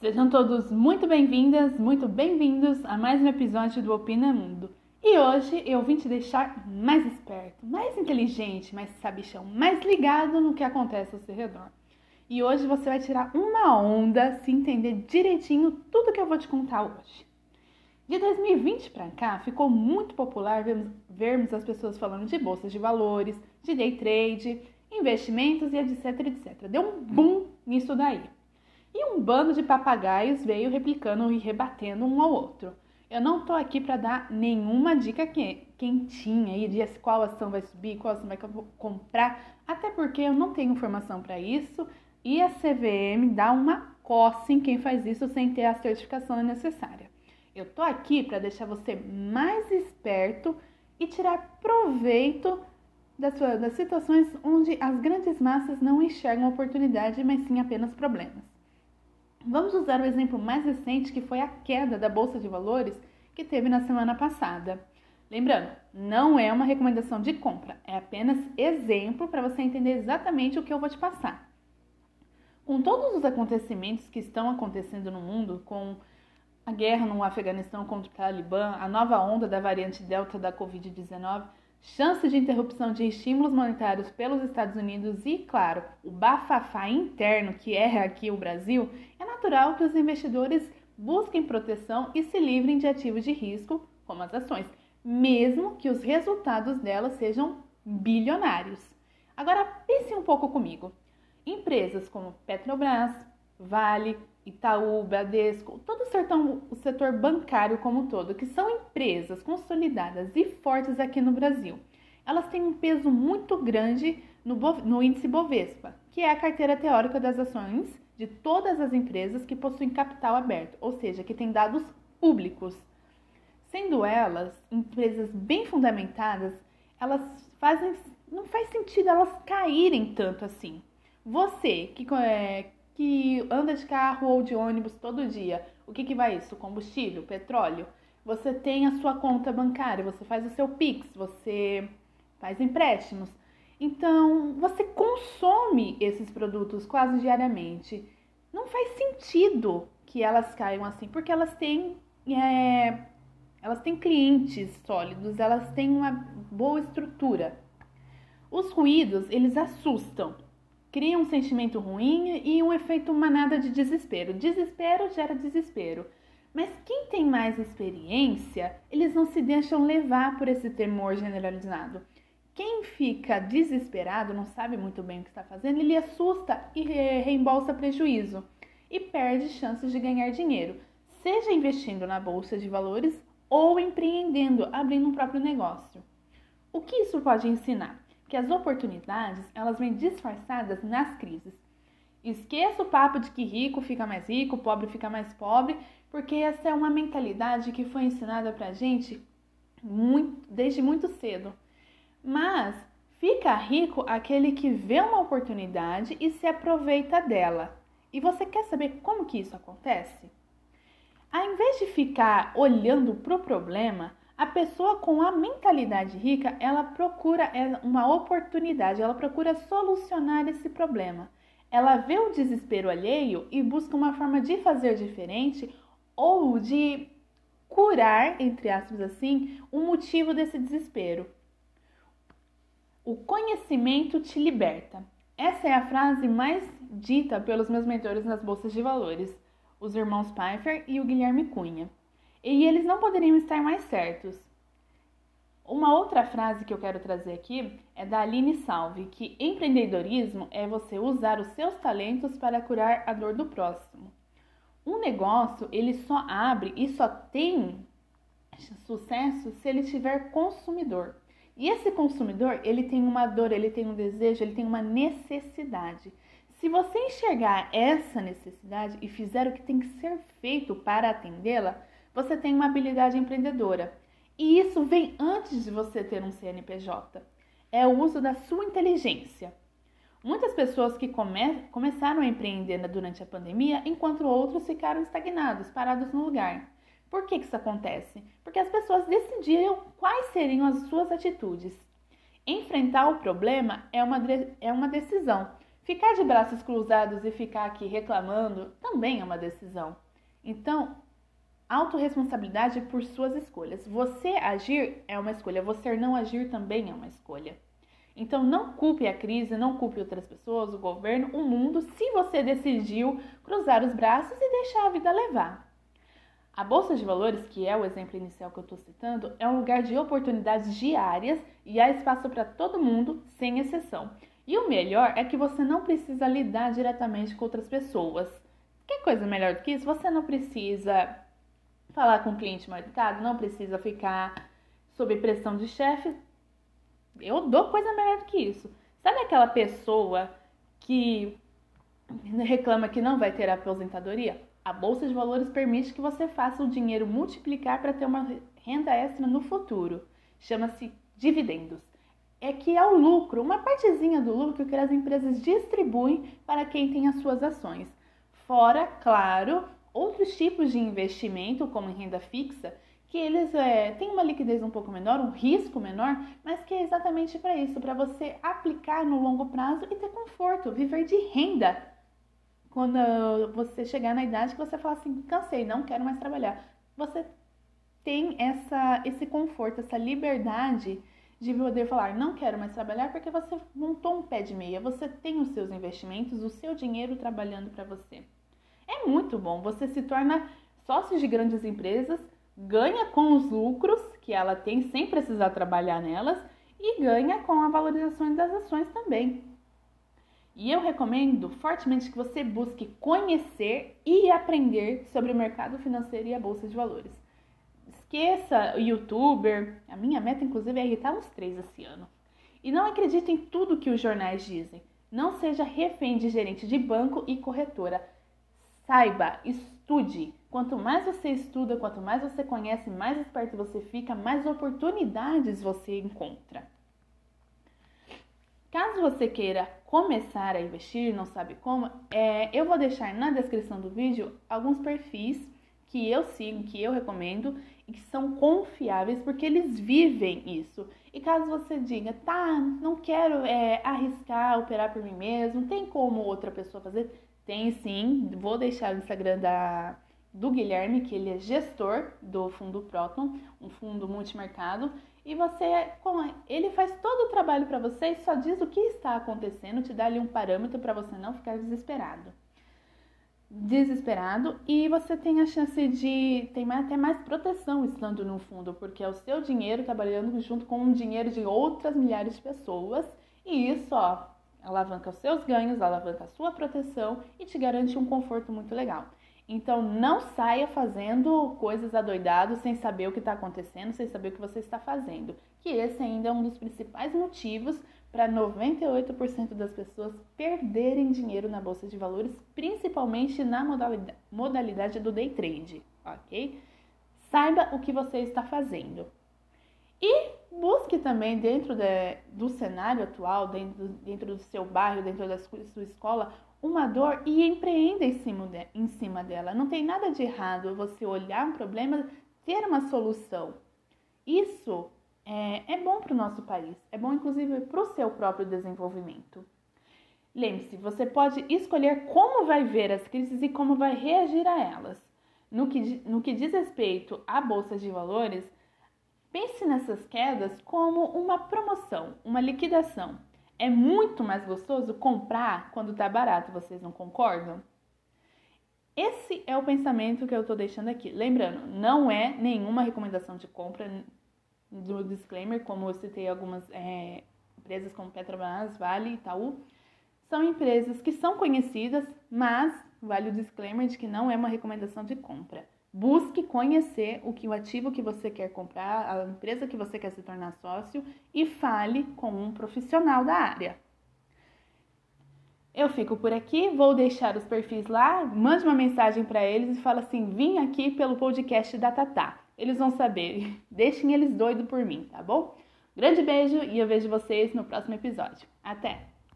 Sejam todos muito bem-vindas, muito bem-vindos a mais um episódio do Opina Mundo. E hoje eu vim te deixar mais esperto, mais inteligente, mais sabichão, mais ligado no que acontece ao seu redor. E hoje você vai tirar uma onda se entender direitinho tudo que eu vou te contar hoje. De 2020 para cá, ficou muito popular vermos, vermos as pessoas falando de bolsas de valores, de day trade, investimentos e etc, etc. Deu um boom nisso daí. E um bando de papagaios veio replicando e rebatendo um ao outro. Eu não tô aqui para dar nenhuma dica quentinha aí de qual ação vai subir, qual ação vai comprar, até porque eu não tenho informação para isso e a CVM dá uma coça em quem faz isso sem ter a certificação necessária. Eu tô aqui para deixar você mais esperto e tirar proveito das, das situações onde as grandes massas não enxergam oportunidade, mas sim apenas problemas. Vamos usar o exemplo mais recente, que foi a queda da bolsa de valores que teve na semana passada. Lembrando, não é uma recomendação de compra, é apenas exemplo para você entender exatamente o que eu vou te passar. Com todos os acontecimentos que estão acontecendo no mundo, com a guerra no Afeganistão contra o Talibã, a nova onda da variante Delta da Covid-19, chance de interrupção de estímulos monetários pelos Estados Unidos e, claro, o bafafá interno que é aqui o Brasil, é natural que os investidores busquem proteção e se livrem de ativos de risco, como as ações, mesmo que os resultados delas sejam bilionários. Agora pense um pouco comigo. Empresas como Petrobras, Vale, Itaú, Bradesco, todo o setor, o setor bancário como um todo, que são empresas consolidadas e fortes aqui no Brasil, elas têm um peso muito grande no, no índice Bovespa, que é a carteira teórica das ações de todas as empresas que possuem capital aberto, ou seja, que têm dados públicos. Sendo elas empresas bem fundamentadas, elas fazem. não faz sentido elas caírem tanto assim. Você que, é, que anda de carro ou de ônibus todo dia, o que, que vai isso? Combustível, petróleo? Você tem a sua conta bancária, você faz o seu Pix, você faz empréstimos. Então, você consome esses produtos quase diariamente. Não faz sentido que elas caiam assim, porque elas têm, é, elas têm clientes sólidos, elas têm uma boa estrutura. Os ruídos, eles assustam cria um sentimento ruim e um efeito manada de desespero. Desespero gera desespero. Mas quem tem mais experiência, eles não se deixam levar por esse temor generalizado. Quem fica desesperado, não sabe muito bem o que está fazendo, ele assusta e reembolsa prejuízo e perde chances de ganhar dinheiro, seja investindo na bolsa de valores ou empreendendo, abrindo um próprio negócio. O que isso pode ensinar? que as oportunidades elas vêm disfarçadas nas crises. Esqueça o papo de que rico fica mais rico, pobre fica mais pobre, porque essa é uma mentalidade que foi ensinada pra gente muito, desde muito cedo. Mas fica rico aquele que vê uma oportunidade e se aproveita dela. E você quer saber como que isso acontece? Ao invés de ficar olhando para o problema, a pessoa com a mentalidade rica, ela procura é, uma oportunidade, ela procura solucionar esse problema. Ela vê o desespero alheio e busca uma forma de fazer diferente ou de curar, entre aspas assim, o motivo desse desespero. O conhecimento te liberta. Essa é a frase mais dita pelos meus mentores nas bolsas de valores, os irmãos Pfeiffer e o Guilherme Cunha. E eles não poderiam estar mais certos. Uma outra frase que eu quero trazer aqui é da Aline Salve, que empreendedorismo é você usar os seus talentos para curar a dor do próximo. Um negócio, ele só abre e só tem sucesso se ele tiver consumidor. E esse consumidor, ele tem uma dor, ele tem um desejo, ele tem uma necessidade. Se você enxergar essa necessidade e fizer o que tem que ser feito para atendê-la, você tem uma habilidade empreendedora. E isso vem antes de você ter um CNPJ. É o uso da sua inteligência. Muitas pessoas que come começaram a empreender durante a pandemia, enquanto outros ficaram estagnados, parados no lugar. Por que, que isso acontece? Porque as pessoas decidiram quais seriam as suas atitudes. Enfrentar o problema é uma, é uma decisão. Ficar de braços cruzados e ficar aqui reclamando também é uma decisão. Então, autorresponsabilidade por suas escolhas. Você agir é uma escolha, você não agir também é uma escolha. Então não culpe a crise, não culpe outras pessoas, o governo, o mundo, se você decidiu cruzar os braços e deixar a vida levar. A Bolsa de Valores, que é o exemplo inicial que eu estou citando, é um lugar de oportunidades diárias e há espaço para todo mundo, sem exceção. E o melhor é que você não precisa lidar diretamente com outras pessoas. Que coisa melhor do que isso? Você não precisa falar com o cliente mal não precisa ficar sob pressão de chefe. Eu dou coisa melhor do que isso. Sabe aquela pessoa que reclama que não vai ter aposentadoria? A bolsa de valores permite que você faça o dinheiro multiplicar para ter uma renda extra no futuro. Chama-se dividendos. É que é o lucro, uma partezinha do lucro que as empresas distribuem para quem tem as suas ações. Fora, claro, outros tipos de investimento, como renda fixa, que eles é, têm uma liquidez um pouco menor, um risco menor, mas que é exatamente para isso, para você aplicar no longo prazo e ter conforto, viver de renda. Quando você chegar na idade que você fala assim, cansei, não quero mais trabalhar, você tem essa, esse conforto, essa liberdade de poder falar, não quero mais trabalhar porque você montou um pé de meia, você tem os seus investimentos, o seu dinheiro trabalhando para você. É muito bom. Você se torna sócio de grandes empresas, ganha com os lucros que ela tem sem precisar trabalhar nelas e ganha com a valorização das ações também. E eu recomendo fortemente que você busque conhecer e aprender sobre o mercado financeiro e a bolsa de valores. Esqueça o youtuber, a minha meta inclusive é irritar os três esse ano. E não acredite em tudo que os jornais dizem. Não seja refém de gerente de banco e corretora. Saiba, estude. Quanto mais você estuda, quanto mais você conhece, mais esperto você fica, mais oportunidades você encontra. Caso você queira começar a investir, não sabe como, é, eu vou deixar na descrição do vídeo alguns perfis que eu sigo, que eu recomendo e que são confiáveis porque eles vivem isso. E caso você diga, tá, não quero é, arriscar, operar por mim mesmo, tem como outra pessoa fazer? Tem sim, vou deixar o Instagram da, do Guilherme, que ele é gestor do fundo Proton, um fundo multimercado, e você, ele faz todo o trabalho para você e só diz o que está acontecendo, te dá ali um parâmetro para você não ficar desesperado. Desesperado e você tem a chance de ter até mais proteção estando no fundo, porque é o seu dinheiro trabalhando junto com o dinheiro de outras milhares de pessoas, e isso, ó, alavanca os seus ganhos, alavanca a sua proteção e te garante um conforto muito legal. Então não saia fazendo coisas adoidadas sem saber o que está acontecendo, sem saber o que você está fazendo. Que esse ainda é um dos principais motivos para 98% das pessoas perderem dinheiro na bolsa de valores, principalmente na modalidade, modalidade do day trade, ok? Saiba o que você está fazendo. E busque também dentro de, do cenário atual, dentro, dentro do seu bairro, dentro da sua, sua escola, uma dor e empreenda em cima, de, em cima dela. Não tem nada de errado você olhar um problema, ter uma solução. Isso é, é bom para o nosso país, é bom inclusive para o seu próprio desenvolvimento. Lembre-se, você pode escolher como vai ver as crises e como vai reagir a elas. No que, no que diz respeito à bolsa de valores, Pense nessas quedas como uma promoção, uma liquidação. É muito mais gostoso comprar quando está barato, vocês não concordam? Esse é o pensamento que eu estou deixando aqui. Lembrando, não é nenhuma recomendação de compra do disclaimer, como eu citei algumas é, empresas como Petrobras, Vale, Itaú. São empresas que são conhecidas, mas vale o disclaimer de que não é uma recomendação de compra. Busque conhecer o que o ativo que você quer comprar, a empresa que você quer se tornar sócio e fale com um profissional da área. Eu fico por aqui, vou deixar os perfis lá, mande uma mensagem para eles e fala assim: "Vim aqui pelo podcast da Tatá". Eles vão saber. Deixem eles doidos por mim, tá bom? Grande beijo e eu vejo vocês no próximo episódio. Até.